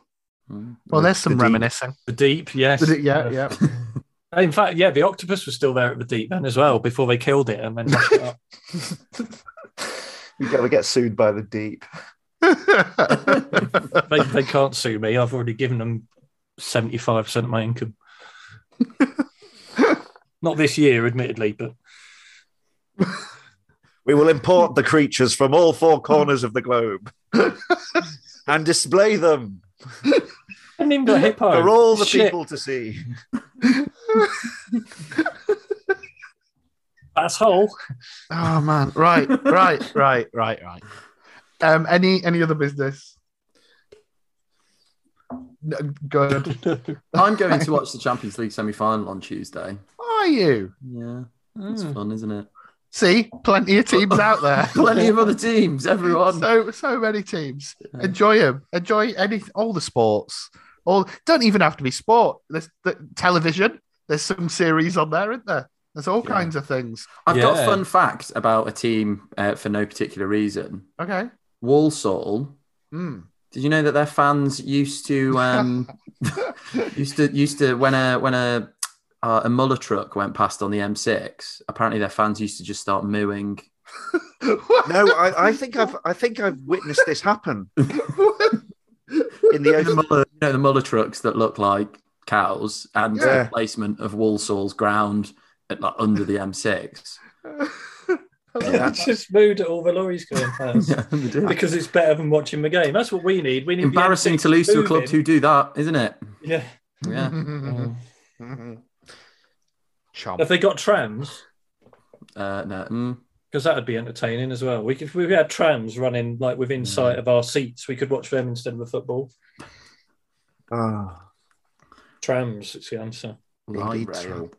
Mm. Well, there's some The deep- reminiscing. The Deep, yes. Yeah, yeah. *laughs* In fact, yeah, the octopus was still there at the Deep then as well before they killed it and then *laughs* mashed it up. You gotta get sued by the deep. They, they can't sue me. I've already given them 75% of my income. Not this year, admittedly, but We will import the creatures from all four corners of the globe and display them I even a hippo. for all the Shit, people to see. Asshole. oh man. Right, right, right, right, right. Um, any any other business? No, Good. *laughs* I'm going to watch the Champions League semi final on Tuesday. Are you? Yeah, it's Mm. fun, isn't it? See, plenty of teams out there. *laughs* Plenty of other teams, everyone. so so many teams. Enjoy them. Enjoy any all the sports. All don't even have to be sport. There's the television. There's some series on there, isn't there? There's all Yeah. kinds of things. I've got a fun fact about a team uh, for no particular reason. Okay. Walsall. Mm. Did you know that their fans used to um, *laughs* *laughs* used to used to when a when a uh, a Muller truck went past on the M6? Apparently, their fans used to just start mooing. *laughs* No, I, I think I've I think I've witnessed this happen in the *laughs* the. Muller, you know, the Muller trucks that look like cows, and Yeah. the placement of Walsall's ground at, like, under the M6. *laughs* It's just mood at all the lorries going past. Yeah. Because it's better than watching the game. That's what we need. We need Embarrassing to lose to a club who do that, isn't it? Yeah. Yeah. Mm. Chomp. Have they got trams? Uh, no. mm. Because that would be entertaining as well. We could, if we had trams running like within sight of our seats, we could watch them instead of the football. Oh, Trams, it's the answer. Light rail.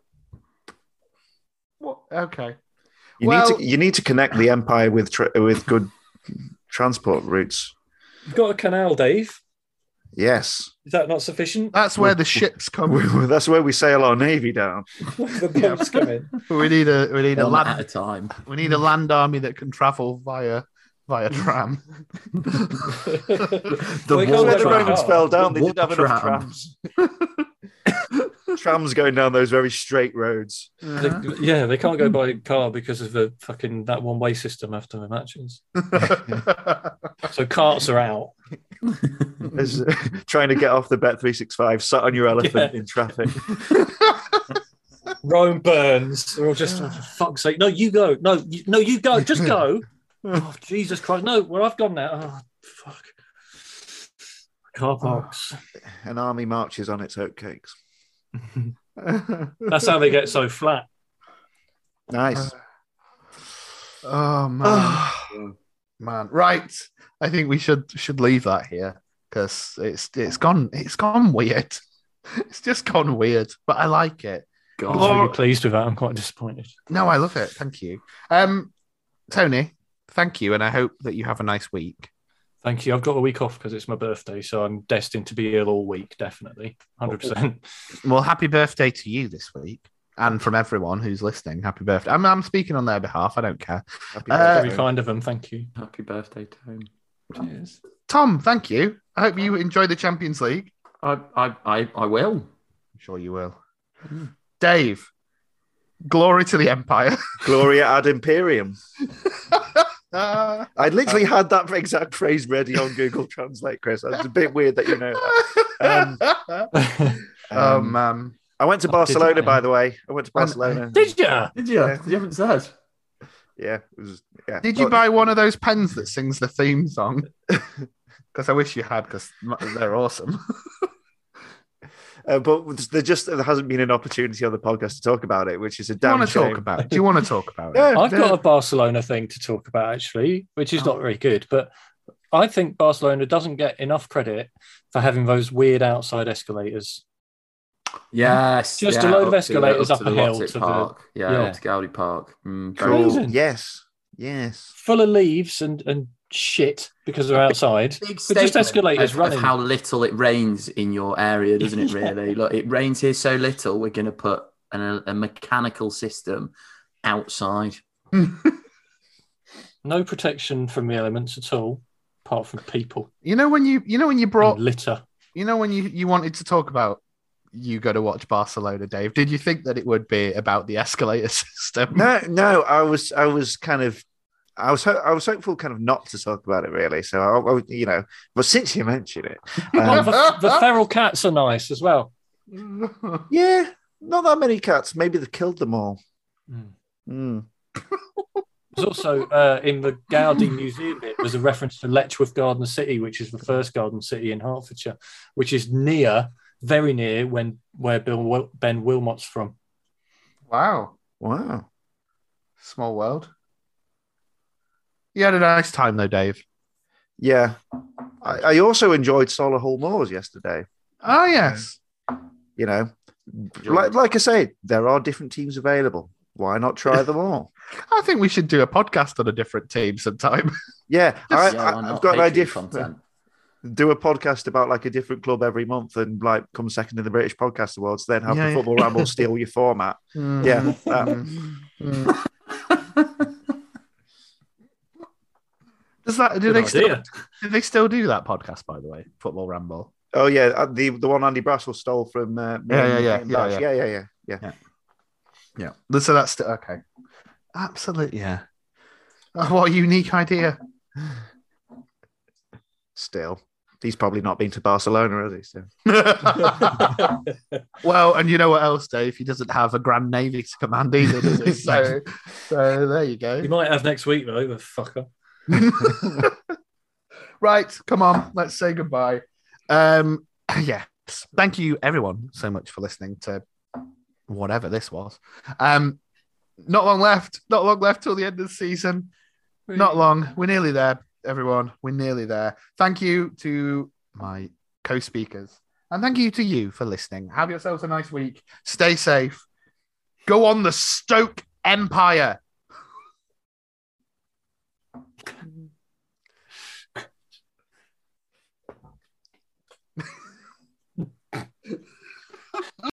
What? Okay. you Well- need to you need to connect the empire with tra- with good transport routes. You've got a canal, Dave. Yes, Is that not sufficient? That's where the ships come. *laughs* that's where we sail our navy down. *laughs* the boats come in. *laughs* We need a we need a One at land a time. we need a land army that can travel via via tram. The Well, they That's where the Romans fell down. They didn't have warp enough tram. trams. trams going down those very straight roads. They- yeah, they can't go by car because of the fucking that one way system after the matches. So carts are out. As, uh, trying to get off the Bet three six five, sat on your elephant Yeah. in traffic. *laughs* Rome burns. They're all just oh, for fuck's sake. No, you go. No, you, no, you go. Just go. *laughs* Oh, Jesus Christ. No, well, I've gone now. Oh, fuck. Car parks. An army marches on its oatcakes. *laughs* That's how they get so flat. Nice. oh man, *sighs* man. Right. I think we should should leave that here because it's it's gone it's gone weird. *laughs* It's just gone weird, but I like it. I was Oh. really pleased with that. I'm quite disappointed. No, I love it. Thank you. Um, Tony, thank you, and I hope that you have a nice week. Thank you. I've got a week off because it's my birthday, so I'm destined to be ill all week, definitely. 100%. Well, happy birthday to you this week, and from everyone who's listening, happy birthday. I'm, I'm speaking on their behalf. I don't care. Happy Uh, birthday. Very kind of them. Thank you. Happy birthday, Tom. Cheers. Tom, thank you. I hope you enjoy the Champions League. I, I, I, I will. I'm sure you will. Dave, glory to the Empire. *laughs* Gloria ad imperium. Uh, *laughs* I literally had that exact phrase ready on Google Translate, Chris. It's a bit weird that you know that. *laughs* Um, oh um, man, I went to Oh, Barcelona, you? by the way. I went to Barcelona. Did ya? Did you? Yeah. You haven't said. Yeah, it was. Yeah. did you Oh, buy one of those pens that sings the theme song? *laughs* Because I wish you had, because they're awesome. *laughs* Uh, but there just there hasn't been an opportunity on the podcast to talk about it, which is a Do you damn want to talk about it? Do you want to talk about *laughs* it? Yeah, I've yeah. got a Barcelona thing to talk about actually, which is not very good, but I think Barcelona doesn't get enough credit for having those weird outside escalators. Yes. Just a load of up to- escalators up up a the hill what's it to the- park. Yeah, yeah. up to Gaudi Park. Mm, very Cool. Yes, yes. Full of leaves and, and shit because they're outside. big But just escalators of, running. of how little it rains in your area, doesn't it? *laughs* Really, look, it rains here so little. We're going to put an, a, a mechanical system outside. *laughs* No protection from the elements at all, apart from people You know when you you know when you brought and litter. you know when you you wanted to talk about you go to watch Barcelona, Dave. Did you think that it would be about the escalator *laughs* system? No, no, I was, I was kind of, I was, ho- I was hopeful, kind of not to talk about it really. So, I, I- you know, but since you mentioned it, *laughs* um, the, the feral cats are nice as well. *laughs* yeah, not that many cats. Maybe they killed them all. Mm. Mm. There's also uh, in the Gaudi Museum bit, there's a reference to Letchworth Garden City, which is the first garden city in Hertfordshire, which is near, very near, when where Bill Wil- Ben Wilmot's from. wow, Wow. small world. You had a nice time though, Dave. Yeah, I, I also enjoyed Solihull Moors yesterday. Oh yes. You know, like, like I say, there are different teams available. Why not try them all? *laughs* I think we should do a podcast on a different team sometime. Yeah, *laughs* I, yeah I, I've not? got an idea. For, content. Do a podcast about like a different club every month and like come second in the British Podcast Awards. Then have Yeah, the yeah. football ramble steal your format. *laughs* Yeah, that. Mm. Does that do Good they still do they still do that podcast by the way? Football Ramble. Oh yeah, uh, the the one Andy Brassell stole from. Uh, me Yeah, and- yeah, me and yeah, yeah, yeah, yeah, yeah, yeah. Yeah. So that's still okay. Absolutely, yeah. Oh, what a unique idea. Still, he's probably not been to Barcelona, has he? So. *laughs* well, and you know what else, Dave? He doesn't have a Grand Navy to command either, does he? *laughs* So, so there you go. You might have next week though, the fucker. *laughs* right, come on, let's say goodbye. Um, *clears throat* yes, thank you everyone so much for listening to whatever this was. Um, not long left, not long left till the end of the season. Not long. We're nearly there, everyone. We're nearly there. Thank you to my co speakers. And thank you to you for listening. Have yourselves a nice week. Stay safe. Go on the Stoke Empire.